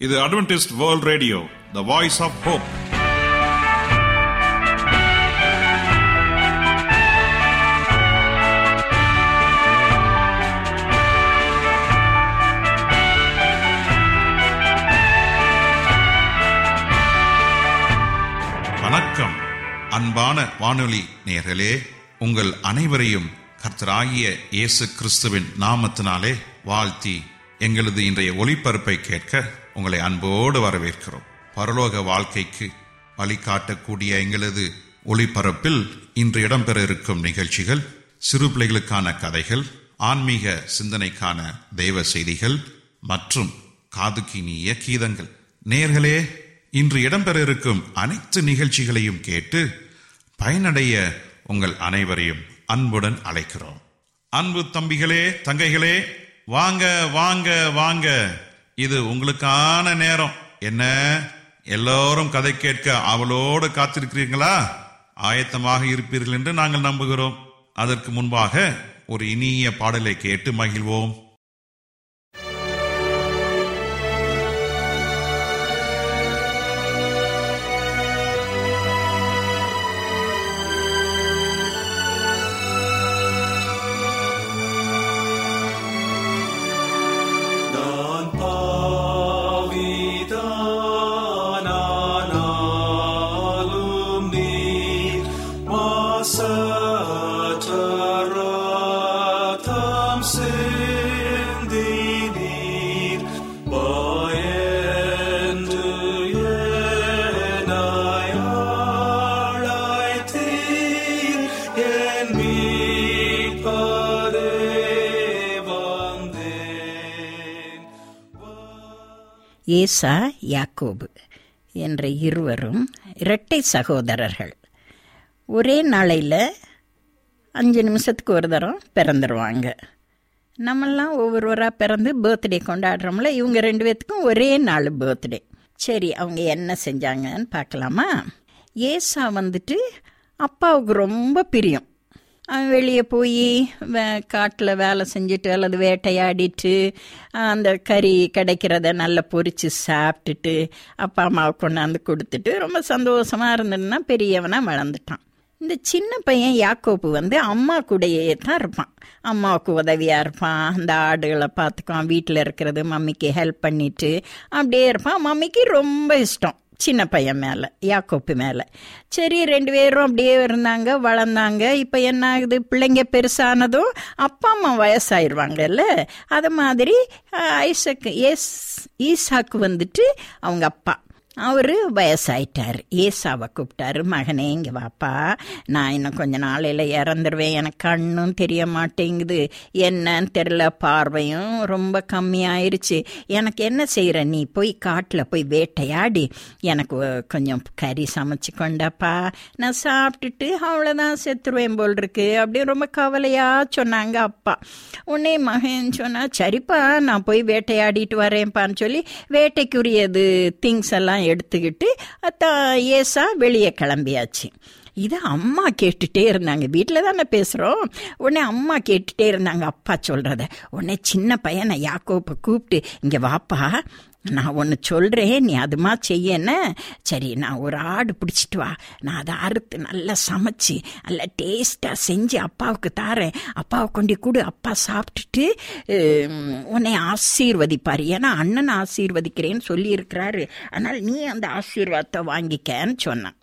இது Adventist world radio the voice of hope வணக்கம். அன்பான வானொலி நேரலே உங்கள் அனைவரையும் கர்த்தராகிய இயேசு கிறிஸ்துவின் நாமத்தினாலே வாழ்த்தி எங்களது இன்றைய ஒளிபரப்பை கேட்க உங்களை அன்போடு வரவேற்கிறோம். பரலோக வாழ்க்கைக்கு வழிகாட்டக்கூடிய எங்களது ஒளிபரப்பில் இன்று இடம்பெற இருக்கும் நிகழ்ச்சிகள் சிறு பிள்ளைகளுக்கான கதைகள் ஆன்மீக சிந்தனைக்கான தெய்வ செய்திகள் மற்றும் காதுக்கினிய கீதங்கள் நேர்களே இன்று இடம்பெற இருக்கும் அனைத்து நிகழ்ச்சிகளையும் கேட்டு பயனடைய உங்கள் அனைவரையும் அன்புடன் அழைக்கிறோம். அன்பு தம்பிகளே தங்கைகளே வாங்க வாங்க வாங்க. இது உங்களுக்கான நேரம். என்ன? எல்லோரும் கதை கேட்க அவளோடு காத்திருக்கிறீங்களா ஆயத்தமாக இருப்பீர்கள் என்று நாங்கள் நம்புகிறோம். அதற்கு முன்பாக ஒரு இனிய பாடலை கேட்டு மகிழ்வோம். ஏசா யாக்கோபு என்ற இருவரும் இரட்டை சகோதரர்கள். ஒரே நாளையில் அஞ்சு நிமிஷத்துக்கு ஒரு தரம் பிறந்துருவாங்க. நம்மெல்லாம் ஒவ்வொருவராக பிறந்து பர்த்டே கொண்டாடுறோம்ல இவங்க ரெண்டு பேர்த்துக்கும் ஒரே நாள் பர்த்டே. சரி அவங்க என்ன செஞ்சாங்கன்னு பார்க்கலாமா? ஏசா வந்துட்டு அப்பாவுக்கு ரொம்ப பிரியம். அவன் வெளியே போய் வே காட்டில் வேலை செஞ்சுட்டு அல்லது வேட்டையாடிட்டு அந்த கறி கிடைக்கிறத நல்லா பொறிச்சு சாப்பிட்டுட்டு அப்பா அம்மாவுக்கு கொண்டாந்து கொடுத்துட்டு ரொம்ப சந்தோஷமாக இருந்ததுன்னா பெரியவனாக வளர்ந்துட்டான். இந்த சின்ன பையன் யாக்கோப்பு வந்து அம்மா கூடையே தான் இருப்பான். அம்மாவுக்கு உதவியாக இருப்பான். அந்த ஆடுகளை பார்த்துக்குவான். வீட்டில் இருக்கிறது மம்மிக்கு ஹெல்ப் பண்ணிட்டு அப்படியே இருப்பான். மம்மிக்கு ரொம்ப இஷ்டம். சின்ன பையன் மேலே யாக்கோப்பு மேலே. சரி ரெண்டு பேரும் அப்படியே இருந்தாங்க வளர்ந்தாங்க. இப்போ என்ன ஆகுது? பிள்ளைங்க பெருசானதும் அப்பா அம்மா வயசாயிருவாங்கல்ல. அது மாதிரி ஐசக்கு ஏஸ் ஈசாக்கு வந்துட்டு அவங்க அப்பா. அவர் வயசாயிட்டார். ஏசாவை கூப்பிட்டாரு மகனே இங்கே வாப்பா. நான் இன்னும் கொஞ்ச நாளையில் இறந்துருவேன். எனக்கு கண்ணும் தெரிய மாட்டேங்குது. என்னன்னு தெரில பார்வையும் ரொம்ப கம்மியாயிருச்சு. எனக்கு என்ன செய்கிற நீ போய் காட்டில் போய் வேட்டையாடி. எனக்கு கொஞ்சம் கறி சமைச்சு கொண்டாப்பா. நான் சாப்பிட்டுட்டு அவ்வளோதான் செத்துருவேன் போல் இருக்கு அப்படின்னு ரொம்ப கவலையாக சொன்னாங்க அப்பா. உடனே மகன் சொன்னால் சரிப்பா நான் போய் வேட்டையாடிட்டு வரேன்ப்பான்னு சொல்லி வேட்டைக்குரியது திங்ஸ் எல்லாம் எடுத்துக்கிட்டு அத்தா ஏசா வெளியே கிளம்பியாச்சு. இதை அம்மா கேட்டுகிட்டே இருந்தாங்க. வீட்டில் தானே பேசுகிறோம் உடனே அம்மா கேட்டுட்டே இருந்தாங்க. அப்பா சொல்கிறத உடனே சின்ன பையனை யாக்கோப்பை கூப்பிட்டு இங்கே வாப்பா. நான் ஒன்று சொல்கிறேன் நீ அதுமா செய்யன சரி நான் ஒரு ஆடு பிடிச்சிட்டு வா. நான் அதை அறுத்து நல்லா சமைச்சு நல்லா டேஸ்ட்டாக செஞ்சு அப்பாவுக்கு தாரேன். அப்பாவை கொண்டு கொடு அப்பா சாப்பிட்டுட்டு உன்னை ஆசீர்வதிப்பார். ஏன்னா அண்ணன் ஆசீர்வதிக்கிறேன்னு சொல்லியிருக்கிறாரு. அதனால் நீ அந்த ஆசீர்வாதத்தை வாங்கிக்கன்னு சொன்னான்.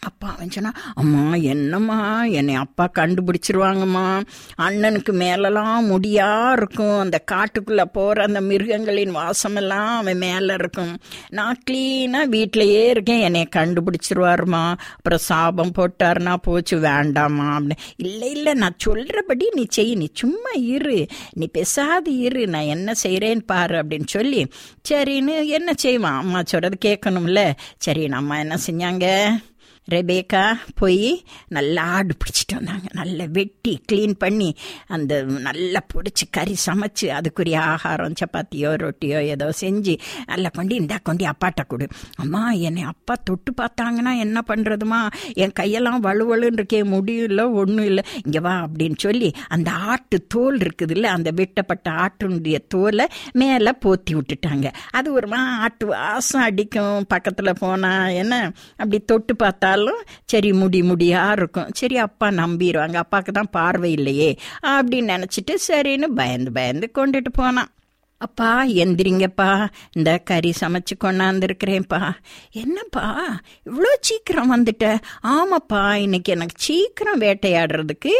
அப்பா அவன் சொன்னா அம்மா என்னம்மா? என்னை அப்பா கண்டுபிடிச்சிருவாங்கம்மா. அண்ணனுக்கு மேலெல்லாம் முடியா இருக்கும். அந்த காட்டுக்குள்ளே போகிற அந்த மிருகங்களின் வாசமெல்லாம் அவன் மேலே இருக்கும். நான் க்ளீனாக வீட்டிலையே இருக்கேன். என்னை கண்டுபிடிச்சிருவாருமா அப்புறம் சாபம் போட்டாருனா போச்சு. வேண்டாமா அப்படின்னு. இல்லை இல்லை. நான் சொல்கிறபடி நீ செய். நீ சும்மா இரு. நீ பெசாது இரு. நான் என்ன செய்கிறேன்னு பாரு அப்படின்னு சொல்லி சரின்னு என்ன செய்வான்? அம்மா சொல்கிறது கேட்கணும்ல. சரி அம்மா என்ன செஞ்சாங்க? ரெபேக்கா போய் நல்லா ஆடு பிடிச்சிட்டு வந்தாங்க. நல்லா வெட்டி க்ளீன் பண்ணி அந்த நல்லா பிடிச்சி கறி சமைச்சு அதுக்குரிய ஆகாரம் சப்பாத்தியோ ரொட்டியோ ஏதோ செஞ்சு நல்லா கொண்டு இந்தா கொண்டு அப்பாட்ட கொடு. அம்மா என்னை அப்பா தொட்டு பார்த்தாங்கன்னா என்ன பண்ணுறதுமா என் கையெல்லாம் வலுவலுன்னு இருக்கே முடியல ஒன்றும் இல்லை. இங்கே வா அப்படின்னு சொல்லி அந்த ஆட்டு தோல் இருக்குதுல்ல அந்த வெட்டப்பட்ட ஆட்டுடைய தோலை மேலே போத்தி விட்டுட்டாங்க. அது ஒரு மா ஆட்டு வாசம் அடிக்கும். பக்கத்தில் போனால் என்ன? அப்படி தொட்டு பார்த்தா பார்த்தாலும் சரி முடி முடியா இருக்கும். சரி அப்பா நம்பிடுவாங்க அப்பாவுக்கு தான் பார்வை இல்லையே. அப்படின்னு நினச்சிட்டு சரின்னு பயந்து பயந்து கொண்டுட்டு போனான். அப்பா எந்திரிங்கப்பா. இந்த கறி சமைச்சு கொண்டாந்துருக்கிறேன்ப்பா. என்னப்பா? இவ்வளோ சீக்கிரம் வந்துட்ட? ஆமாப்பா இன்னைக்கு எனக்கு சீக்கிரம் வேட்டையாடுறதுக்கு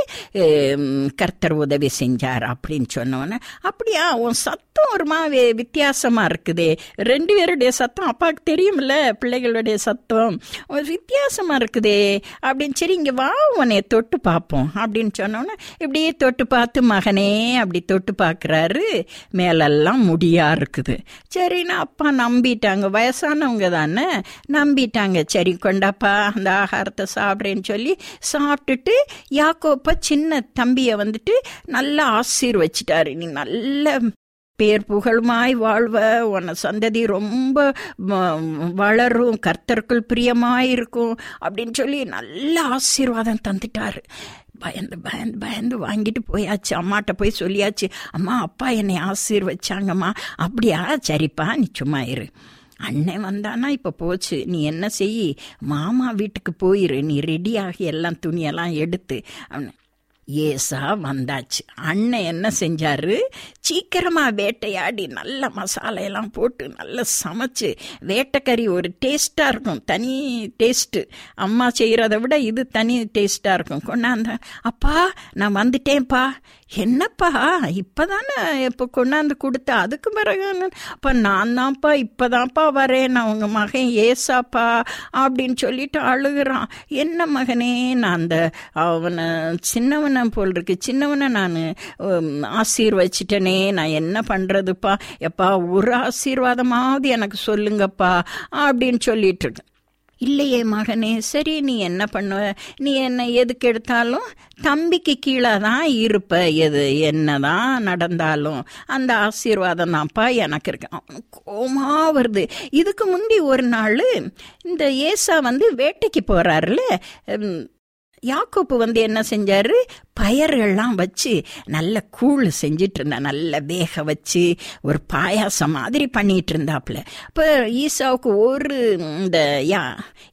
கர்த்தர் உதவி செஞ்சார். அப்படின்னு சொன்னோன்னே அப்படியா? உன் சத்தம் ஒரு மாதிரி வித்தியாசமாக இருக்குதே. ரெண்டு பேருடைய சத்தம் அப்பாவுக்கு தெரியும்ல பிள்ளைகளுடைய சத்தம். ஒரு வித்தியாசமாக இருக்குதே. அப்படின்னு சரி இங்கே வா உன்னை தொட்டு பார்ப்போம். அப்படின்னு சொன்னோன்னே இப்படியே தொட்டு பார்த்து மகனே அப்படி தொட்டு பார்க்குறாரு. மேலெல்லாம் முடியாக இருக்குது. சரின்னா அப்பா நம்பிட்டாங்க. வயசானவங்க தானே. நம்பிட்டாங்க. சரி கொண்டாப்பா அந்த ஆகாரத்தை சாப்பிட்றேன்னு சொல்லி சாப்பிட்டுட்டு யாக்கோப்பா சின்ன தம்பியை வந்துட்டு நல்லா ஆசீர்வச்சிட்டாரு. நீ நல்ல பேர் புகழுமாய் வாழ்வ உன சந்ததி ரொம்ப வளரும் கர்த்தருக்குள் பிரியமாயிருக்கும் அப்படின்னு சொல்லி நல்ல ஆசீர்வாதம் தந்துட்டாரு. பயந்து பயந்து பயந்து வாங்கிட்டு போயாச்சு. அம்மாட்ட போய் சொல்லியாச்சு அம்மா அப்பா என்னை ஆசீர்வச்சாங்கம்மா. அப்படியா? சரிப்பா நீ சும்மா இரு. அண்ணன் வந்தானா இப்போ போச்சு. நீ என்ன செய்? மாமா வீட்டுக்கு போயிரு. நீ ரெடியாகி எல்லாம் துணியெல்லாம் எடுத்து அவனை ஏசா வந்தாச்சு. அண்ணன் என்ன செஞ்சாரு? சீக்கிரமாக வேட்டையாடி நல்ல மசாலையெல்லாம் போட்டு நல்லா சமைச்சு வேட்டைக்கறி ஒரு டேஸ்ட்டாக இருக்கும் தனி டேஸ்ட்டு. அம்மா செய்கிறத விட இது தனி டேஸ்ட்டாக இருக்கும். கொண்டாந்த அப்பா நான் வந்துட்டேன்ப்பா. என்னப்பா? இப்போதானே இப்போ கொண்டாந்து கொடுத்த? அதுக்கு பிறகு அப்ப நான் தான்ப்பா இப்போதான்ப்பா வரேன். நான் உங்க மகன் ஏசாப்பா அப்படின்னு சொல்லிட்டு அழுகுறான். என்ன மகனே? நான் அந்த அவனை சின்னவனை போல் இருக்கு. சின்னவனை நான் ஆசீர்வச்சிட்டனே. நான் என்ன பண்ணுறதுப்பா எப்பா ஒரு ஆசீர்வாதமாவது எனக்கு சொல்லுங்கப்பா அப்படின்னு சொல்லிட்டு இருக்கேன். இல்லையே மகனே சரி நீ என்ன பண்ணுவ நீ என்ன எதுக்கு எடுத்தாலும் தம்பிக்கு கீழே தான் இருப்ப. எது என்னதான் நடந்தாலும் அந்த ஆசீர்வாதம் தான்ப்பா எனக்கு இருக்கு. கோமா வருது. இதுக்கு முந்தி ஒரு நாள் இந்த ஏசா வந்து வேட்டைக்கு போகிறாருல யாக்கோப்பு வந்து என்ன செஞ்சாரு? பயர்கள்லாம் வச்சு நல்ல கூழ் செஞ்சிட்டு இருந்தா நல்ல வேக வச்சு ஒரு பாயாசம் மாதிரி பண்ணிட்டு இருந்தாப்புல இப்போ ஈசாவுக்கு ஒரு இந்த யா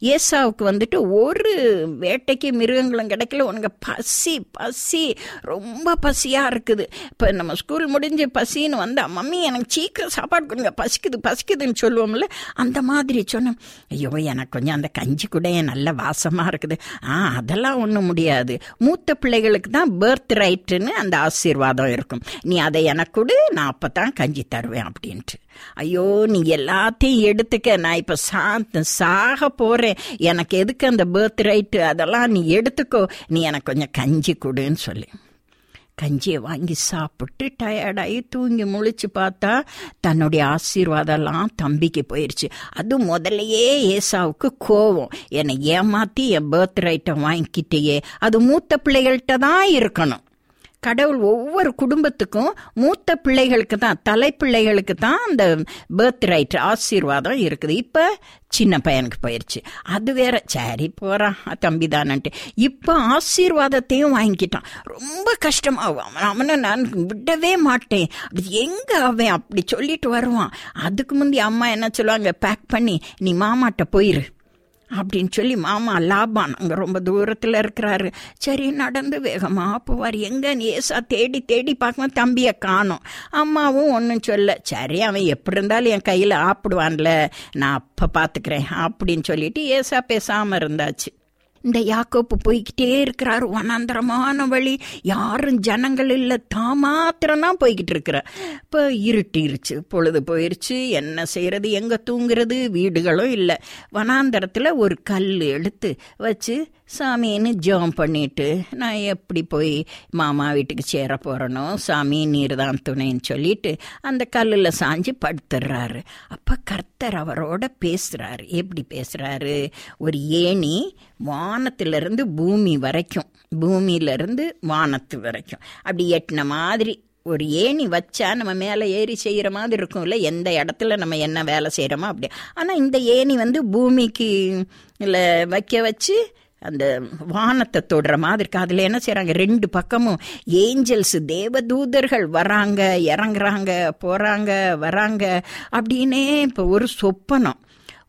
ஏசாவுக்கு வந்துட்டு ஒரு வேட்டைக்கு மிருகங்களும் கிடைக்கல. உனக்கு பசி பசி ரொம்ப பசியா இருக்குது. இப்போ நம்ம ஸ்கூல் முடிஞ்சு பசின்னு வந்தா மம்மி எனக்கு சீக்கிரம் சாப்பாடு கொடுங்க. பசிக்குது பசிக்குதுன்னு சொல்லுவோம்ல. அந்த மாதிரி சொன்னோம். ஐயோ எனக்கு கொஞ்சம் அந்த கஞ்சி கூட நல்ல வாசமா இருக்குது. ஆ அதெல்லாம் ஒன்றும் முடியாது. மூத்த பிள்ளைகளுக்கு தான் பேர்த் ரைட்டுன்னு அந்த ஆசீர்வாதம் இருக்கும். நீ அதை எனக்கு கொடு நான் அப்போ தான் கஞ்சி தருவேன் அப்படின்ட்டு. ஐயோ நீ எல்லாத்தையும் எடுத்துக்க நான் இப்போ சா சாக போகிறேன் எனக்கு எதுக்கு அந்த பேர்த் ரைட்டு அதெல்லாம் நீ எடுத்துக்கோ. நீ எனக்கு கொஞ்சம் கஞ்சி கொடுன்னு சொல்லி. கஞ்சியை வாங்கி சாப்பிட்டு டயர்டாகி தூங்கி முழிச்சு பார்த்தா தன்னுடைய ஆசீர்வாதம்லாம் தம்பிக்கு போயிடுச்சு அது முதல்லையே ஏசாவுக்கு கோவம். என்னை ஏமாற்றி என் பர்த் ரைட்டை வாங்கிக்கிட்டேயே. அது மூத்த பிள்ளைகள்கிட்ட தான் இருக்கணும். கடவுள் ஒவ்வொரு குடும்பத்துக்கும் மூத்த பிள்ளைகளுக்கு தான் தலைப்பிள்ளைகளுக்கு தான் அந்த பர்த் ரைட் ஆசீர்வாதம் இருக்குது. இப்போ சின்ன பையனுக்கு போயிடுச்சு அது வேற சரி போகிறான் தம்பி தானன்ட்டு. இப்போ ஆசீர்வாதத்தையும் வாங்கிக்கிட்டான். ரொம்ப கஷ்டமாகும் அவன். அவனை நான் விடவே மாட்டேன். அது எங்கே அவன் அப்படி சொல்லிட்டு வருவான். அதுக்கு முந்தி அம்மா என்ன சொல்லுவாங்க? பேக் பண்ணி நீ மாமாட்ட போயிரு. அப்படின்னு சொல்லி மாமா லாபான் அங்கே ரொம்ப தூரத்தில் இருக்கிறாரு. சரி நடந்து வேகமாக போவார். எங்கே ஏசா தேடி தேடி பார்க்கும்போது தம்பியை காணோம். அம்மாவும் ஒன்றும் சொல்ல சரி அவன் எப்படி இருந்தாலும் என் கையில் ஆப்பிடுவான்ல நான் அப்போ பார்த்துக்கிறேன் அப்படின்னு சொல்லிட்டு ஏசா பேசாமல் இருந்தாச்சு. இந்த யாக்கோப்பு போய்கிட்டே இருக்கிறார். வனாந்தரமான வழி. யாரும் ஜனங்கள் இல்லை. தான் மாத்திரம் தான் போய்கிட்டு இருக்கிறார் இப்போ இருட்டிருச்சு. பொழுது போயிருச்சு. என்ன செய்யறது எங்கே தூங்குறது? வீடுகளும் இல்லை. வனாந்தரத்தில் ஒரு கல் எடுத்து வச்சு சாமின்னு ஜெபம் பண்ணிட்டு நான் எப்படி போய் மாமா வீட்டுக்கு சேர போகிறனோ சாமி நீர் தான் துணைன்னு சொல்லிட்டு அந்த கல்லில் சாஞ்சு படுத்துடுறாரு அப்போ கர்த்தர் அவரோட பேசுகிறாரு எப்படி பேசுகிறாரு ஒரு ஏணி வானத்திலிருந்து பூமி வரைக்கும் பூமியிலிருந்து வானத்து வரைக்கும். அப்படி எட்டின மாதிரி ஒரு ஏணி வச்சா நம்ம மேலே ஏறி செய்கிற மாதிரி இருக்கும்ல எந்த இடத்துல நம்ம என்ன வேலை செய்கிறோமோ அப்படி. ஆனால் இந்த ஏணி வந்து பூமிக்கு இல்லை வைக்க வச்சு அந்த வானத்தை தொடுற மாதிரி இருக்கு. அதில் என்ன செய்கிறாங்க ரெண்டு பக்கமும் ஏஞ்சல்ஸ் தேவதூதர்கள் வராங்க இறங்குறாங்க போகிறாங்க வராங்க அப்படின்னே இப்போ ஒரு சொப்பனம்.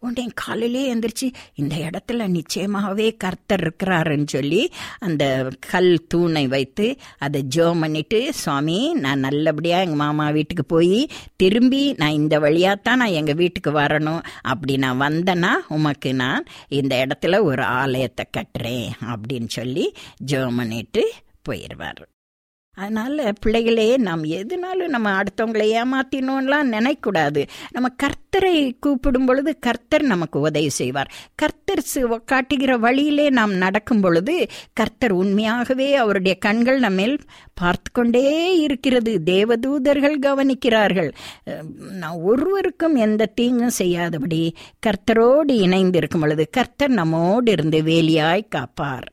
உடனே காலையிலே எந்திரிச்சு இந்த இடத்துல நிச்சயமாகவே கர்த்தர் இருக்கிறாருன்னு சொல்லி அந்த கல் தூணை வைத்து அதை ஜோம் பண்ணிட்டு சுவாமி நான் நல்லபடியாக எங்கள் மாமா வீட்டுக்கு போய் திரும்பி நான் இந்த வழியாக தான் நான் எங்கள் வீட்டுக்கு வரணும். அப்படி நான் வந்தேன்னா உமக்கு நான் இந்த இடத்துல ஒரு ஆலயத்தை கட்டுறேன். அப்படின்னு சொல்லி ஜோம் பண்ணிட்டு போயிடுவார் அதனால் பிள்ளைகளே நாம் எதுனாலும் நம்ம அடுத்தவங்களை ஏமாத்தினோம்லாம் நினைக்கூடாது நம்ம கர்த்தரை கூப்பிடும் பொழுது கர்த்தர் நமக்கு உதவி செய்வார். கர்த்தர் சு- காட்டுகிற வழியிலே நாம் நடக்கும் பொழுது கர்த்தர் உண்மையாகவே அவருடைய கண்கள் நம்மேல் பார்த்து கொண்டே இருக்கிறது. தேவதூதர்கள் கவனிக்கிறார்கள். நான் ஒருவருக்கும் எந்த தீங்கும் செய்யாதபடி கர்த்தரோடு இணைந்து இருக்கும் பொழுது கர்த்தர் நம்மோடு இருந்து வேலியாய் காப்பார்.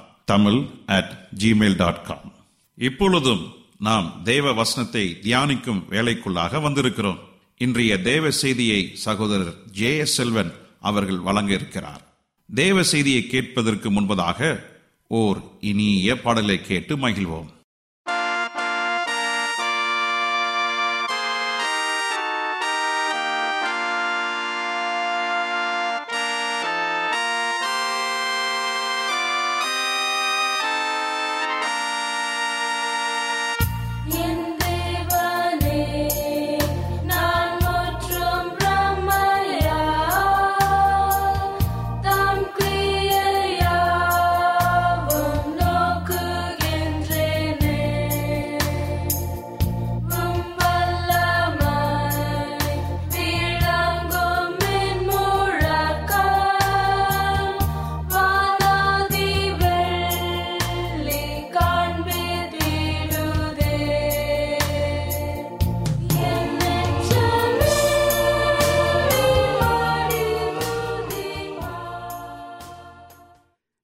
Tamil at gmail dot com இப்பொழுதும் நாம் தேவ வசனத்தை தியானிக்கும் வேலைக்குள்ளாக வந்திருக்கிறோம். இன்றைய தேவ செய்தியை சகோதரர் ஜே எஸ் செல்வன் அவர்கள் வழங்க இருக்கிறார் தேவ செய்தியை கேட்பதற்கு முன்பதாக ஓர் இனிய பாடலை கேட்டு மகிழ்வோம்.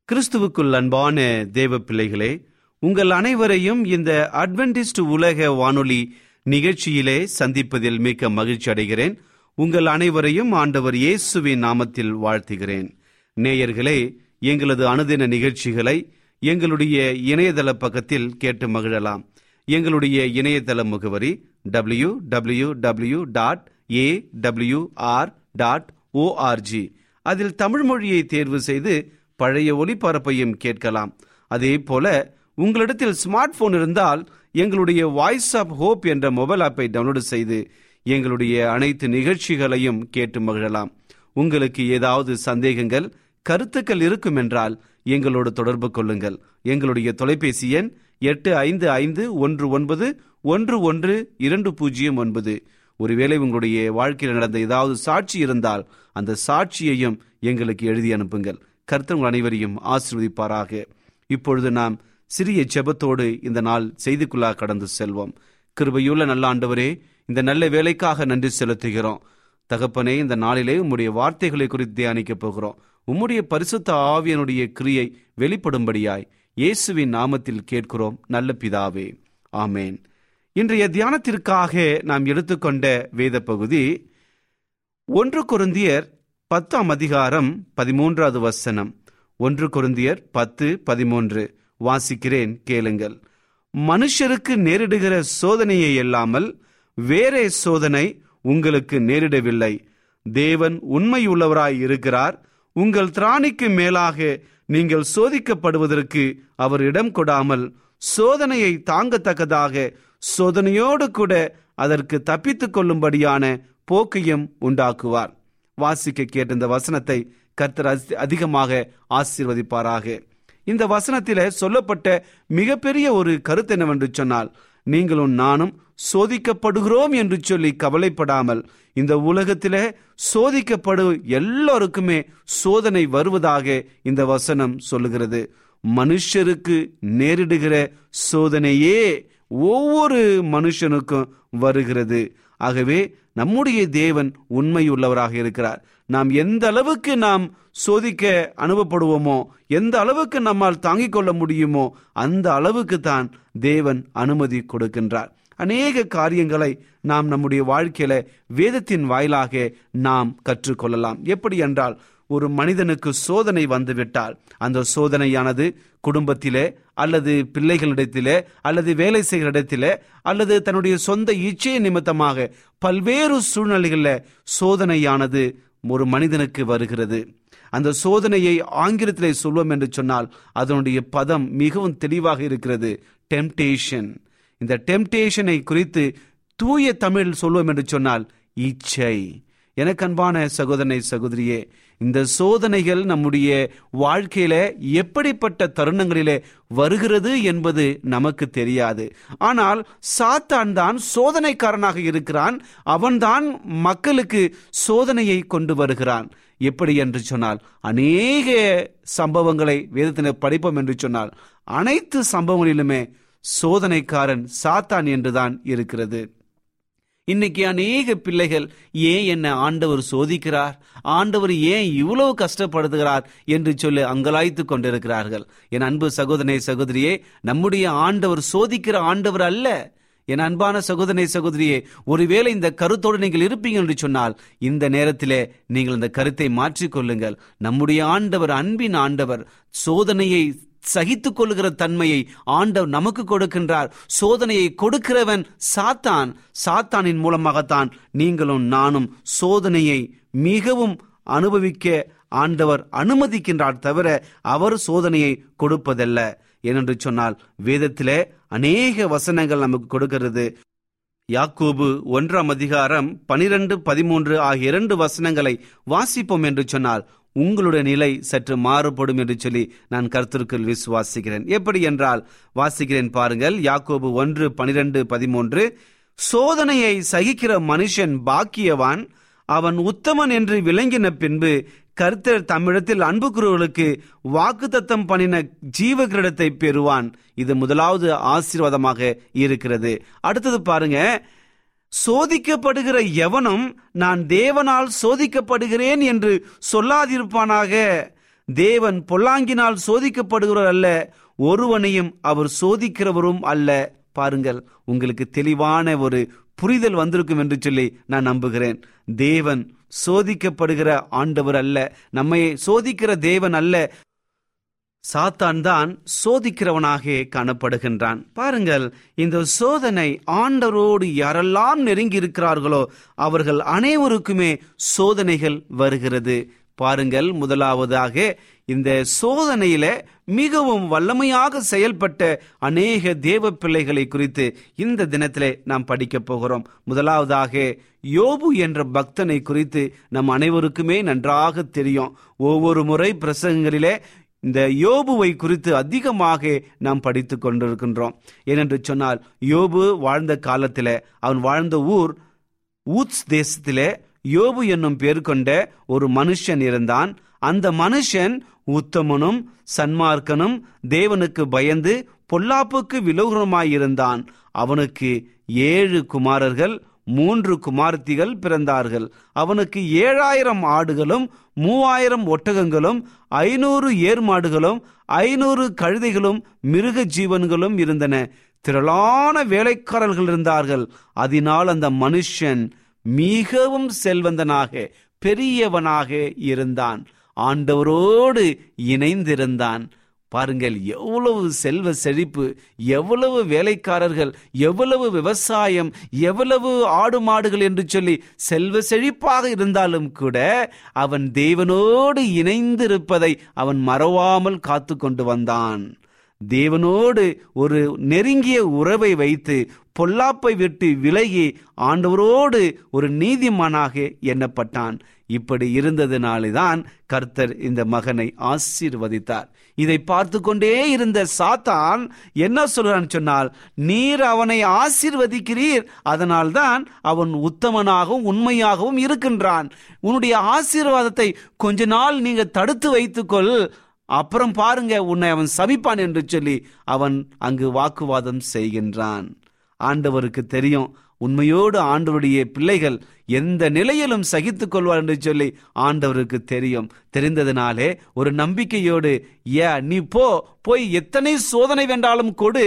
கிறிஸ்துவுக்குள் அன்பான தேவ பிள்ளைகளே உங்கள் அனைவரையும் இந்த அட்வென்டிஸ்ட் உலக வானொலி நிகழ்ச்சியிலே சந்திப்பதில் மிக்க மகிழ்ச்சி அடைகிறேன். உங்கள் அனைவரையும் ஆண்டவர் இயேசுவின் நாமத்தில் வாழ்த்துகிறேன். நேயர்களே எங்களது அனுதின நிகழ்ச்சிகளை எங்களுடைய இணையதள பக்கத்தில் கேட்டு மகிழலாம். எங்களுடைய இணையதள முகவரி W W W dot A W R dot O R G அதில் தமிழ் மொழியை தேர்வு செய்து பழைய ஒளிபரப்பையும் கேட்கலாம். அதே போல உங்களிடத்தில் ஸ்மார்ட் போன் இருந்தால் எங்களுடைய வாய்ஸ் ஆப் ஹோப் என்ற மொபைல் ஆப்பை டவுன்லோடு செய்து எங்களுடைய அனைத்து நிகழ்ச்சிகளையும் கேட்டு மகிழலாம். உங்களுக்கு ஏதாவது சந்தேகங்கள் கருத்துக்கள் இருக்கும் என்றால் எங்களோடு தொடர்பு கொள்ளுங்கள். எங்களுடைய தொலைபேசி எண் எட்டு ஐந்து ஐந்து ஒன்று ஒன்பது ஒன்று ஒன்று இரண்டு பூஜ்ஜியம் ஒன்பது. ஒருவேளை உங்களுடைய வாழ்க்கையில் நடந்த ஏதாவது சாட்சி இருந்தால் அந்த சாட்சியையும் எங்களுக்கு எழுதி அனுப்புங்கள். கர்த்தர் உங்கள் அனைவரையும் ஆசிர்வதிப்பாராக. இப்பொழுது நாம் சிறிய ஜெபத்தோடு இந்த நாள் செய்திக்குள்ளாக கடந்து செல்வோம். கிருபையுள்ள நல்ல ஆண்டவரே இந்த நல்ல வேலைக்காக நன்றி செலுத்துகிறோம். தகப்பனே இந்த நாளிலே உம்முடைய வார்த்தைகளை குறித்து தியானிக்கப் போகிறோம். உம்முடைய பரிசுத்த ஆவியனுடைய கிரியை வெளிப்படும்படியாய் இயேசுவின் நாமத்தில் கேட்கிறோம். நல்ல பிதாவே ஆமேன். இன்றைய தியானத்திற்காக நாம் எடுத்துக்கொண்ட வேத பகுதி ஒன்று குருந்தியர் பத்தாம் அதிகாரம் பதிமூன்றாவது வசனம். ஒன்று கொருந்தியர் பத்து பதிமூன்று. வாசிக்கிறேன் கேளுங்கள். மனுஷருக்கு நேரிடுகிற சோதனையை இல்லாமல் வேறே சோதனை உங்களுக்கு நேரிடவில்லை. தேவன் உண்மையுள்ளவராய் இருக்கிறார். உங்கள் திராணிக்கு மேலாக நீங்கள் சோதிக்கப்படுவதற்கு அவர் இடம் கொடாமல் சோதனையை தாங்கத்தக்கதாக சோதனையோடு கூட அதற்கு தப்பித்துக் கொள்ளும்படியான போக்கையும் உண்டாக்குவார். வாசிக்க கேட்ட இந்த வசனத்தை கர்த்தர் அதிகமாக ஆசீர்வதிப்பாராக. இந்த வசனத்தில் சொல்லப்பட்ட மிகப்பெரிய ஒரு கருத்து என்னவென்று சொன்னால் நீங்களும் நானும் சோதிக்கப்படுகிறோம் என்று சொல்லி கவலைப்படாமல் இந்த உலகத்திலே சோதிக்கப்படும் எல்லோருக்குமே சோதனை வருவதாக இந்த வசனம் சொல்லுகிறது. மனுஷருக்கு நேரிடுகிற சோதனையே ஒவ்வொரு மனுஷனுக்கும் வருகிறது. ஆகவே நம்முடைய தேவன் உண்மையுள்ளவராக இருக்கிறார். நாம் எந்த அளவுக்கு நாம் சோதிக்க அனுபவப்படுவோமோ எந்த அளவுக்கு நம்மால் தாங்கிக் கொள்ள முடியுமோ அந்த அளவுக்கு தான் தேவன் அனுமதி கொடுக்கின்றார். அநேக காரியங்களை நாம் நம்முடைய வாழ்க்கையில வேதத்தின் வாயிலாக நாம் கற்றுக்கொள்ளலாம். எப்படி என்றால் ஒரு மனிதனுக்கு சோதனை வந்துவிட்டால் அந்த சோதனையானது குடும்பத்திலே அல்லது பிள்ளைகளிடத்திலே அல்லது வேலை செய்கிற இடத்திலே அல்லது தன்னுடைய சொந்த இச்சையை நிமித்தமாக பல்வேறு சூழ்நிலைகளில் சோதனையானது ஒரு மனிதனுக்கு வருகிறது. அந்த சோதனையை ஆங்கிலத்திலே சொல்வோம் என்று சொன்னால் அதனுடைய பதம் மிகவும் தெளிவாக இருக்கிறது. டெம்டேஷன் இந்த டெம்டேஷனை குறித்து தூய தமிழில் சொல்வோம் என்று சொன்னால் இச்சை. எனக்கு அன்பான சகோதரனை சகோதரியே இந்த சோதனைகள் நம்முடைய வாழ்க்கையில எப்படிப்பட்ட தருணங்களிலே வருகிறது என்பது நமக்கு தெரியாது. ஆனால் சாத்தான் தான் சோதனைக்காரனாக இருக்கிறான். அவன்தான் மக்களுக்கு சோதனையை கொண்டு வருகிறான். எப்படி என்று சொன்னால் அநேக சம்பவங்களை வேதத்தினர் படிப்போம் என்று சொன்னால் அனைத்து சம்பவங்களிலுமே சோதனைக்காரன் சாத்தான் என்றுதான் இருக்கிறது. இன்னைக்கு அநேக பிள்ளைகள் ஏன் என்ன ஆண்டவர் சோதிக்கிறார்? ஆண்டவர் ஏன் இவ்வளவு கஷ்டப்படுத்துகிறார்? என்று சொல்லி அங்கலாய்த்து கொண்டிருக்கிறார்கள். என் அன்பு சகோதரனை சகோதரியே நம்முடைய ஆண்டவர் சோதிக்கிற ஆண்டவர் அல்ல. என் அன்பான சகோதரனை சகோதரியே ஒருவேளை இந்த கருத்தோடு நீங்கள் இருப்பீங்க என்று சொன்னால் இந்த நேரத்திலே நீங்கள் இந்த கருத்தை மாற்றிக்கொள்ளுங்கள் நம்முடைய ஆண்டவர் அன்பின் ஆண்டவர் சோதனையை சகித்துக் கொள்ளுகிற தன்மையை ஆண்டவர் நமக்கு கொடுக்கின்றார். சோதனையை கொடுக்கிறவன் சாத்தான். சாத்தானின் மூலமாகத்தான் நீங்களும் நானும் சோதனையை மிகவும் அனுபவிக்க ஆண்டவர் அனுமதிக்கின்றார் தவிர அவர் சோதனையை கொடுப்பதல்ல. ஏனென்று சொன்னால் வேதத்திலே அநேக வசனங்கள் நமக்கு கொடுக்கிறது. யாக்கோபு ஒன்றாம் அதிகாரம் பனிரெண்டு பதிமூன்று ஆகிய இரண்டு வசனங்களை வாசிப்போம் என்று சொன்னால் உங்களுடைய நிலை சற்று மாறுபடும் என்று சொல்லி நான் கருத்திற்குள் விசுவாசிக்கிறேன். எப்படி என்றால் வாசிக்கிறேன் பாருங்கள். யாக்கோபு ஒன்று பனிரெண்டு பதிமூன்று. சோதனையை சகிக்கிற மனுஷன் பாக்கியவான். அவன் உத்தமன் என்று விளங்கின பின்பு கர்த்தர் தமிழத்தில் அன்புக்குறவர்களுக்கு வாக்கு தத்தம் பண்ணின ஜீவ கிரீடத்தை பெறுவான். இது முதலாவது ஆசீர்வாதமாக இருக்கிறது. அடுத்தது பாருங்க சோதிக்கப்படுகிற எவனும் நான் தேவனால் சோதிக்கப்படுகிறேன் என்று சொல்லாதிருப்பானாக. தேவன் பொல்லாங்கினால் சோதிக்கப்படுகிறவர் அல்ல ஒருவனையும் அவர் சோதிக்கிறவரும் அல்ல. பாருங்கள் உங்களுக்கு தெளிவான ஒரு புரிதல் வந்திருக்கும் என்று சொல்லி நான் நம்புகிறேன். தேவன் சோதிக்கப்படுகிற ஆண்டவர் அல்ல நம்மை சோதிக்கிற தேவன் அல்ல சாத்தான் தான் சோதிக்கிறவனாக காணப்படுகின்றான். பாருங்கள் இந்த சோதனை ஆண்டரோடு யாரெல்லாம் நெருங்கி இருக்கிறார்களோ அவர்கள் அனைவருக்குமே சோதனைகள் வருகிறது. பாருங்கள் முதலாவதாக இந்த சோதனையில மிகவும் வல்லமையாக செயல்பட்ட அநேக தேவ பிள்ளைகளை குறித்து இந்த தினத்திலே நாம் படிக்க போகிறோம். முதலாவதாக யோபு என்ற பக்தனை குறித்து நம் அனைவருக்குமே நன்றாக தெரியும். ஒவ்வொரு முறை பிரசங்கங்களிலே இந்த யோபுவை குறித்து அதிகமாக நாம் படித்து கொண்டிருக்கின்றோம். ஏனென்று சொன்னால் யோபு வாழ்ந்த காலத்தில் அவன் வாழ்ந்த ஊர் ஊத்ஸ் தேசத்திலே யோபு என்னும் பேர் கொண்ட ஒரு மனுஷன் இருந்தான். அந்த மனுஷன் உத்தமனும் சன்மார்க்கனும் தேவனுக்கு பயந்து பொல்லாப்புக்கு விலகுமாயிருந்தான். அவனுக்கு ஏழு குமாரர்கள் மூன்று குமார்த்திகள் பிறந்தார்கள். அவனுக்கு ஏழாயிரம் ஆடுகளும் மூவாயிரம் ஒட்டகங்களும் ஐநூறு ஏர்மாடுகளும் ஐநூறு கழுதைகளும் மிருக ஜீவன்களும் இருந்தன. திரளான வேலைக்காரர்கள் இருந்தார்கள். அதனால் அந்த மனுஷன் மிகவும் செல்வந்தனாக பெரியவனாக இருந்தான். ஆண்டவரோடு இணைந்திருந்தான். பாருங்கள் எவ்வளவு செல்வ செழிப்பு எவ்வளவு வேலைக்காரர்கள் எவ்வளவு விவசாயம் எவ்வளவு ஆடு மாடுகள் என்று சொல்லி செல்வ செழிப்பாக இருந்தாலும் கூட அவன் தேவனோடு இணைந்திருப்பதை அவன் மறவாமல் காத்து கொண்டு வந்தான். தேவனோடு ஒரு நெருங்கிய உறவை வைத்து பொல்லாப்பை விட்டு விலகி ஆண்டவரோடு ஒரு நீதிமானாக எண்ணப்பட்டான். இப்படி இருந்ததினால்தான் கர்த்தர் இந்த மகனை ஆசீர்வதித்தார். இதை பார்த்து கொண்டே இருந்த சாத்தான் என்ன சொல்றான்னு சொன்னால் நீர் அவனை ஆசீர்வதிக்கிறீர் அதனால்தான் அவன் உத்தமனாகவும் உண்மையாகவும் இருக்கின்றான். உன்னுடைய ஆசீர்வாதத்தை கொஞ்ச நாள் நீங்க தடுத்து வைத்துக்கொள். அப்புறம் பாருங்க உன்னை அவன் சபிப்பான் என்று சொல்லி அவன் அங்கு வாக்குவாதம் செய்கின்றான். ஆண்டவருக்கு தெரியும் உண்மையோடு ஆண்டவருடைய பிள்ளைகள் எந்த நிலையிலும் சகித்துக் கொள்வார் என்று சொல்லி ஆண்டவருக்கு தெரியும். தெரிந்ததினாலே ஒரு நம்பிக்கையோடு ஏ நீ போ போய் எத்தனை சோதனை வேண்டாலும் கொடு.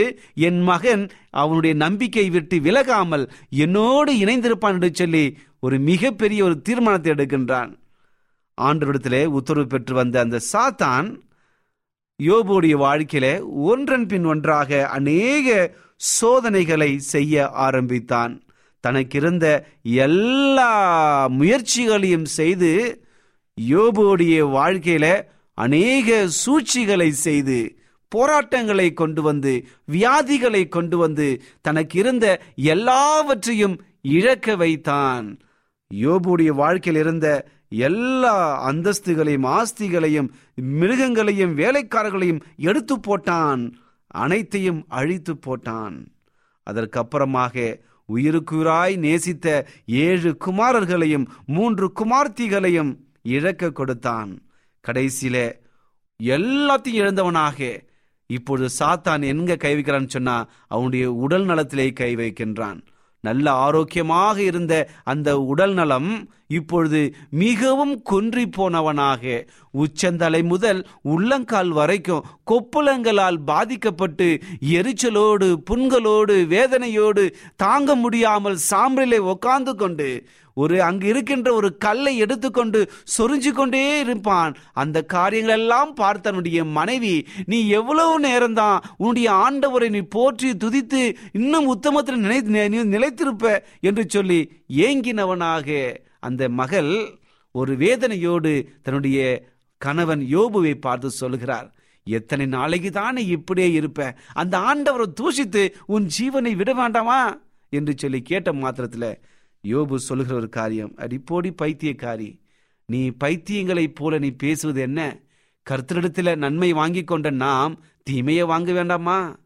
என் மகன் அவனுடைய நம்பிக்கை விட்டு விலகாமல் என்னோடு இணைந்திருப்பான் என்று சொல்லி ஒரு மிகப்பெரிய ஒரு தீர்மானத்தை எடுக்கின்றான். ஆண்டவரிடத்திலே உத்தரவு பெற்று வந்த அந்த சாத்தான் யோபுடைய வாழ்க்கையில ஒன்றன் பின் ஒன்றாக அநேக சோதனைகளை செய்ய ஆரம்பித்தான். தனக்கிருந்த எல்லா முயற்சிகளையும் செய்து யோபுடைய வாழ்க்கையில அநேக சூழ்ச்சிகளை செய்து போராட்டங்களை கொண்டு வந்து வியாதிகளை கொண்டு வந்து தனக்கு இருந்த எல்லாவற்றையும் இழக்க வைத்தான். யோபுடைய வாழ்க்கையில் இருந்த எல்லா அந்தஸ்துகளையும் ஆஸ்திகளையும் மிருகங்களையும் வேலைக்காரர்களையும் எடுத்து போட்டான். அனைத்தையும் அழித்து போட்டான். அதற்கப்புறமாக உயிருக்குறாய் நேசித்த ஏழு குமாரர்களையும் மூன்று குமார்த்திகளையும் இழக்க கொடுத்தான். கடைசியில எல்லாத்தையும் இழந்தவனாக இப்பொழுது சாத்தான் எங்க கை வைக்கிறான்னு சொன்னா அவனுடைய உடல் நலத்திலே கை வைக்கின்றான். நல்ல ஆரோக்கியமாக இருந்த அந்த உடல் நலம் இப்பொழுது மிகவும் குன்றி போனவனாக உச்சந்தலை முதல் உள்ளங்கால் வரைக்கும் கொப்புளங்களால் பாதிக்கப்பட்டு எரிச்சலோடு புண்களோடு வேதனையோடு தாங்க முடியாமல் சாம்பலிலே உட்கார்ந்து கொண்டு ஒரு அங்கு இருக்கின்ற ஒரு கல்லை எடுத்துக்கொண்டு சொரிஞ்சு கொண்டே இருப்பான். அந்த காரியங்கள் எல்லாம் பார்த்தனுடைய மனைவி நீ எவ்வளவு நேரம்தான் உன்னுடைய ஆண்டவரை நீ போற்றி துதித்து இன்னும் உத்தமத்தில் நினை நீ நிலைத்திருப்ப? என்று சொல்லி ஏங்கினவனாக அந்த மகள் ஒரு வேதனையோடு தன்னுடைய கணவன் யோபுவை பார்த்து சொல்கிறார் எத்தனை நாளைக்கு தானே இப்படியே இருப்ப? அந்த ஆண்டவரை தூஷித்து உன் ஜீவனை விட வேண்டாமா? என்று சொல்லி கேட்ட மாத்திரத்தில் யோபு சொல்லுகிற ஒரு காரியம். அடிப்போடி பைத்தியக்காரி. நீ பைத்தியங்களைப் போல நீ பேசுவது என்ன? கர்த்தரிடத்தில் நன்மை வாங்கி கொண்ட நாம் தீமையை வாங்க வேண்டாமா?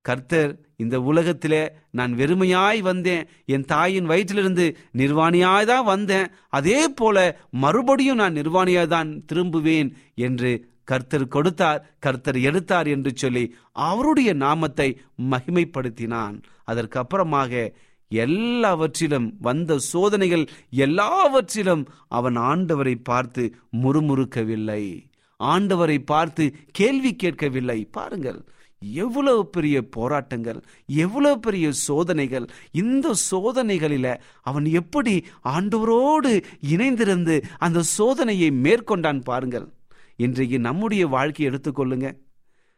கர்த்தர் இந்த உலகத்தில் நான் வெறுமையாய் வந்தேன். என் தாயின் வயிற்றிலிருந்து நிர்வாணியாய் தான் வந்தேன். அதே போல மறுபடியும் நான் நிர்வாணியாய் தான் திரும்புவேன் என்று கர்த்தர் கொடுத்தார். கர்த்தர் எடுத்தார் என்று சொல்லி அவருடைய நாமத்தை மகிமைப்படுத்தினான். அதற்கு அப்புறமாக எல்லாவற்றிலும் வந்த சோதனைகள் எல்லாவற்றிலும் அவன் ஆண்டவரை பார்த்து முறுமுறுக்கவில்லை. ஆண்டவரை பார்த்து கேள்வி கேட்கவில்லை. பாருங்கள் எவ்வளவு பெரிய போராட்டங்கள் எவ்வளவு பெரிய சோதனைகள் இந்த சோதனைகளில அவன் எப்படி ஆண்டவரோடு இணைந்திருந்து அந்த சோதனையை மேற்கொண்டான் பாருங்கள். இன்றைக்கு நம்முடைய வாழ்க்கையை எடுத்துக்கொள்ளுங்க.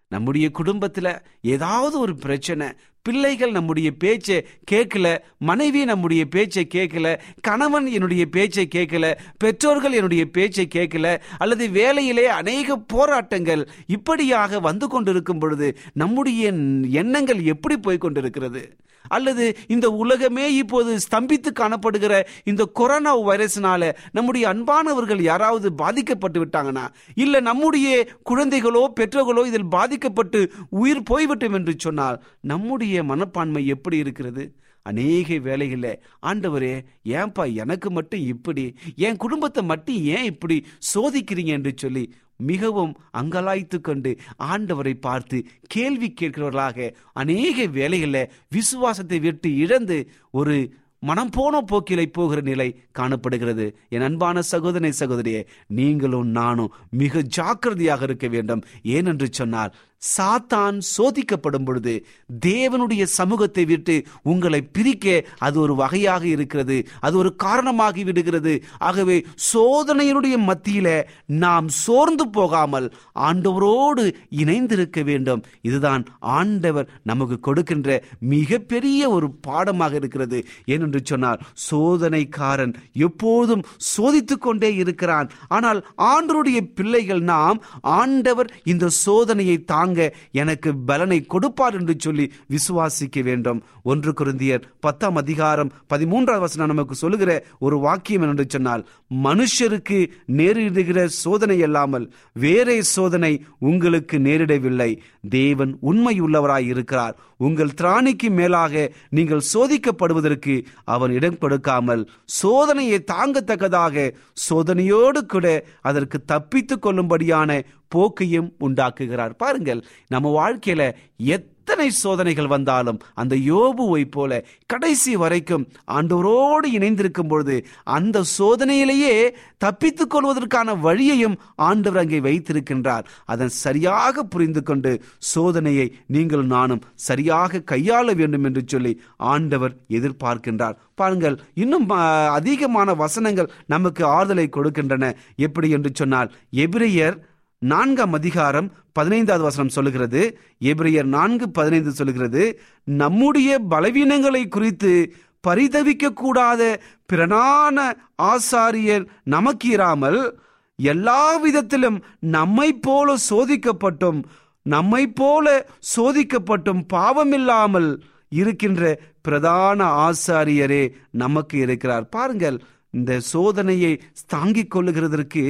நம்முடைய குடும்பத்தில் ஏதாவது ஒரு பிரச்சனை பிள்ளைகள் நம்முடைய பேச்சை கேட்கல மனைவி நம்முடைய பேச்சை கேட்கல கணவன் என்னுடைய பேச்சை கேட்கல பெற்றோர்கள் என்னுடைய பேச்சை கேட்கல அல்லது வேலையிலே அநேக போராட்டங்கள் இப்படியாக வந்து கொண்டிருக்கும் பொழுது நம்முடைய எண்ணங்கள் எப்படி போய் கொண்டிருக்கிறது? அல்லது இந்த உலகமே இப்போது ஸ்தம்பித்து காணப்படுகிற இந்த கொரோனா வைரஸ்னால நம்முடைய அன்பானவர்கள் யாராவது பாதிக்கப்பட்டு விட்டாங்கன்னா இல்ல நம்முடைய குழந்தைகளோ பெற்றோர்களோ இதில் பாதிக்கப்பட்டு உயிர் போய்விட்டோம் என்று சொன்னால் நம்முடைய மனப்பான்மை எப்படி இருக்கிறது? அநேக வேலைகளில் ஆண்டவரே ஏன்பா எனக்கு மட்டும் இப்படி என் குடும்பத்தை மட்டும் ஏன் இப்படி சோதிக்கிறீங்க என்று சொல்லி மிகவும் அங்கலாய்த்து கொண்டு ஆண்டவரை பார்த்து கேள்வி கேட்கிறவர்களாக அநேக வேலைகளில் விசுவாசத்தை விட்டு இழந்து ஒரு மனம் போன போக்கிலை போகிற நிலை காணப்படுகிறது. என் அன்பான சகோதரனை சகோதரியே நீங்களும் நானும் மிக ஜாக்கிரதையாக இருக்க வேண்டும். ஏனென்று சொன்னால் சாத்தான் சோதிக்கப்படும் பொழுது தேவனுடைய சமூகத்தை விட்டு உங்களை பிரிக்க அது ஒரு வகையாக இருக்கிறது அது ஒரு காரணமாகி விடுகிறது. ஆகவே சோதனையினுடைய மத்தியில நாம் சோர்ந்து போகாமல் ஆண்டவரோடு இணைந்திருக்க வேண்டும். இதுதான் ஆண்டவர் நமக்கு கொடுக்கின்ற மிகப்பெரிய ஒரு பாடமாக இருக்கிறது. ஏனென்று சொன்னால் சோதனைக்காரன் எப்போதும் சோதித்துக் கொண்டே இருக்கிறான். ஆனால் ஆண்டருடைய பிள்ளைகள் நாம் ஆண்டவர் இந்த சோதனையை தாங்க தாங்க எனக்கு பலனை கொடுப்பார் என்று சொல்லி விசுவாசிக்க வேண்டும். ஒன்று குருந்தியர் பத்தாம் அதிகாரம் பதிமூன்றாவது வசனம் நமக்கு சொல்லுகிற ஒரு வாக்கியம் என்று சொன்னால் மனுஷருக்கு நேரிடுகிற சோதனை அல்லாமல் வேறே சோதனை உங்களுக்கு நேரிடவில்லை. தேவன் உண்மையுள்ளவராய் இருக்கிறார். உங்கள் திராணிக்கு மேலாக நீங்கள் சோதிக்கப்படுவதற்கு அவன் இடம் கொடுக்காமல் சோதனையை தாங்கத்தக்கதாக சோதனையோடு கூட அதற்கு தப்பித்துக் கொள்ளும்படியான போக்கையும் உண்டாக்குகிறார். பாருங்கள் நம்ம வாழ்க்கையில எத்தனை சோதனைகள் வந்தாலும் அந்த யோபுவை போல கடைசி வரைக்கும் ஆண்டவரோடு இணைந்திருக்கும் பொழுது அந்த சோதனையிலேயே தப்பித்துக் கொள்வதற்கான வழியையும் ஆண்டவர் அங்கே வைத்திருக்கின்றார். அதன் சரியாக புரிந்து கொண்டு சோதனையை நீங்கள் நானும் சரியாக கையாள வேண்டும் என்று சொல்லி ஆண்டவர் எதிர்பார்க்கின்றார். பாருங்கள் இன்னும் அதிகமான வசனங்கள் நமக்கு ஆறுதலை கொடுக்கின்றன. எப்படி என்று சொன்னால் எபிரியர் நான்காம் அதிகாரம் பதினைந்தாவது வசனம் சொல்லுகிறது. எபிரியர் நான்கு பதினைந்து சொல்லுகிறது. நம்முடைய பலவீனங்களை குறித்து பரிதவிக்க கூடாத பிறனான ஆசாரியர் நமக்கு இராமல் எல்லா விதத்திலும் நம்மை போல சோதிக்கப்பட்டும் நம்மை போல சோதிக்கப்பட்டும் பாவமில்லாமல் இருக்கின்ற பிரதான ஆசாரியரே நமக்கு இருக்கிறார். பாருங்கள் இந்த சோதனையை தாங்கிக் கொள்ளுகிறதற்கு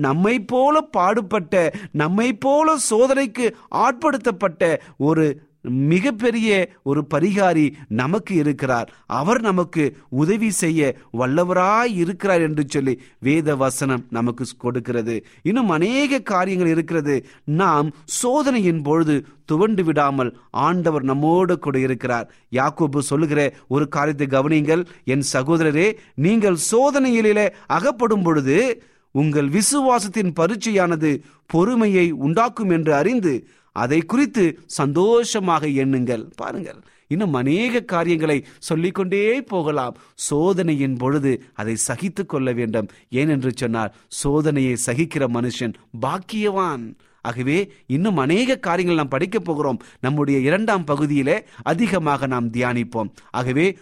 நம்மை போல பாடுபட்ட நம்மை போல சோதனைக்கு ஆட்படுத்தப்பட்ட ஒரு மிகப்பெரிய ஒரு பரிகாரி நமக்கு இருக்கிறார். அவர் நமக்கு உதவி செய்ய வல்லவராய் இருக்கிறார் என்று சொல்லி வேத வசனம் நமக்கு கொடுக்கிறது. இன்னும் அநேக காரியங்கள் இருக்கிறது. நாம் சோதனையின் பொழுது துவண்டு விடாமல் ஆண்டவர் நம்மோடு கூட இருக்கிறார். யாக்கோபு சொல்லுகிற ஒரு காரியத்தை கவனியுங்கள். என் சகோதரரே நீங்கள் சோதனையிலே அகப்படும் பொழுது உங்கள் விசுவாசத்தின் பரீட்சையானது பொறுமையை உண்டாக்கும் என்று அறிந்து அதை குறித்து சந்தோஷமாக எண்ணுங்கள். பாருங்கள் இன்னும் அநேக காரியங்களை சொல்லிக்கொண்டே போகலாம். சோதனையின் பொழுது அதை சகித்து கொள்ள வேண்டும். ஏனென்று சொன்னார் சோதனையை சகிக்கிற மனுஷன் பாக்கியவான். ஆகவே இன்னும் அநேக காரியங்கள் நாம் படிக்கப் போகிறோம். நம்முடைய இரண்டாம் பகுதியிலே அதிகமாக நாம் தியானிப்போம். ஆகவே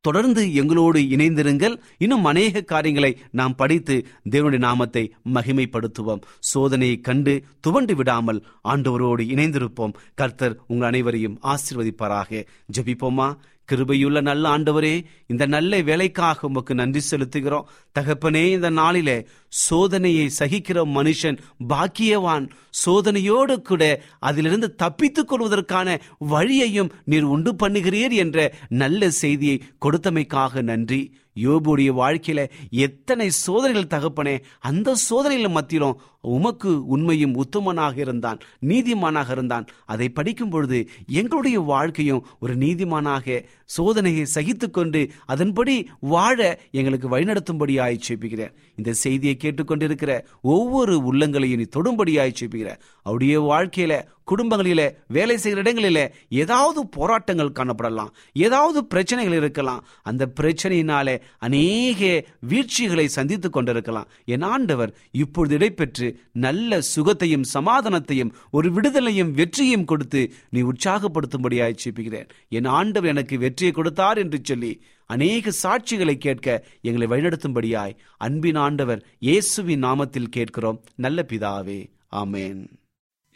தொடர்ந்து எங்களோடு இணைந்திருங்கள். இன்னும் அநேக காரியங்களை நாம் படித்து தேவனுடைய நாமத்தை மகிமைப்படுத்துவோம். சோதனையை கண்டு துவண்டு விடாமல் ஆண்டவரோடு இணைந்திருப்போம். கர்த்தர் உங்கள் அனைவரையும் ஆசிர்வதிப்பாராக. ஜபிப்போமா? கிருபையுள்ள நல்ல ஆண்டவரே இந்த நல்ல வேலைக்காக உமக்கு நன்றி செலுத்துகிறோம். தகப்பனே இந்த நாளிலே சோதனையை சகிக்கிற மனுஷன் பாக்கியவான் சோதனையோடு கூட அதிலிருந்து தப்பித்துக் கொள்வதற்கான வழியையும் நீர் உண்டு பண்ணுகிறீர் என்ற நல்ல செய்தியை கொடுத்தமைக்காக நன்றி. யோபுடைய வாழ்க்கையில எத்தனை சோதனைகள் தகப்பனே அந்த சோதனைகள் மத்தியிலும் உமக்கு உண்மையும் உத்தமனாக இருந்தான் நீதிமானாக இருந்தான். அதை படிக்கும் பொழுது எங்களுடைய வாழ்க்கையும் ஒரு நீதிமானாக சோதனையை சகித்து கொண்டு அதன்படி வாழ எங்களுக்கு வழிநடத்தும்படியாய் செப்பிக்கிறேன் இந்த செய்தியை கேட்டுக்கொண்டிருக்கிற ஒவ்வொரு உள்ளங்களையும் நீ தொடும்படியாய் செப்பிக்கிற அவருடைய வாழ்க்கையில குடும்பங்களில வேலை செய்கிற இடங்களில ஏதாவது போராட்டங்கள் காணப்படலாம் ஏதாவது பிரச்சனைகள் இருக்கலாம். அந்த பிரச்சனையினாலே அநேக வீழ்ச்சிகளை சந்தித்து கொண்டிருக்கலாம். என் ஆண்டவர் இப்பொழுது இடைப்பெற்று நல்ல சுகத்தையும் சமாதானத்தையும் ஒரு விடுதலையும் வெற்றியும் கொடுத்து நீ உற்சாகப்படுத்தும்படியாய் செப்பிக்கிறேன் என் ஆண்டவர் எனக்கு வெற்றியை கொடுத்தார் என்று சொல்லி அநேக சாட்சிகளை கேட்க எங்களை வழிநடத்தும்படியாய் அன்பின் ஆண்டவர் இயேசுவின் நாமத்தில் கேட்கிறோம். நல்ல பிதாவே ஆமேன்.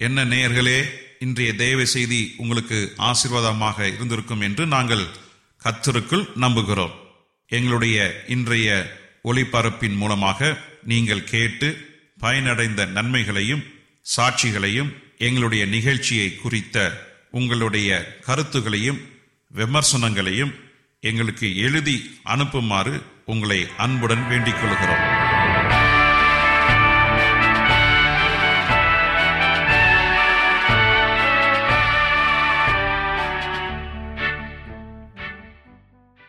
என்ன நேயர்களே இன்றைய தேவ செய்தி உங்களுக்கு ஆசீர்வாதமாக இருந்திருக்கும் என்று நாங்கள் கத்தருக்குள் நம்புகிறோம். எங்களுடைய இன்றைய ஒளிபரப்பின் மூலமாக நீங்கள் கேட்டு பயனடைந்த நன்மைகளையும் சாட்சிகளையும் எங்களுடைய நிகழ்ச்சியை குறித்த உங்களுடைய கருத்துகளையும் விமர்சனங்களையும் எங்களுக்கு எழுதி அனுப்புமாறு உங்களை அன்புடன் வேண்டிக் கொள்கிறோம்.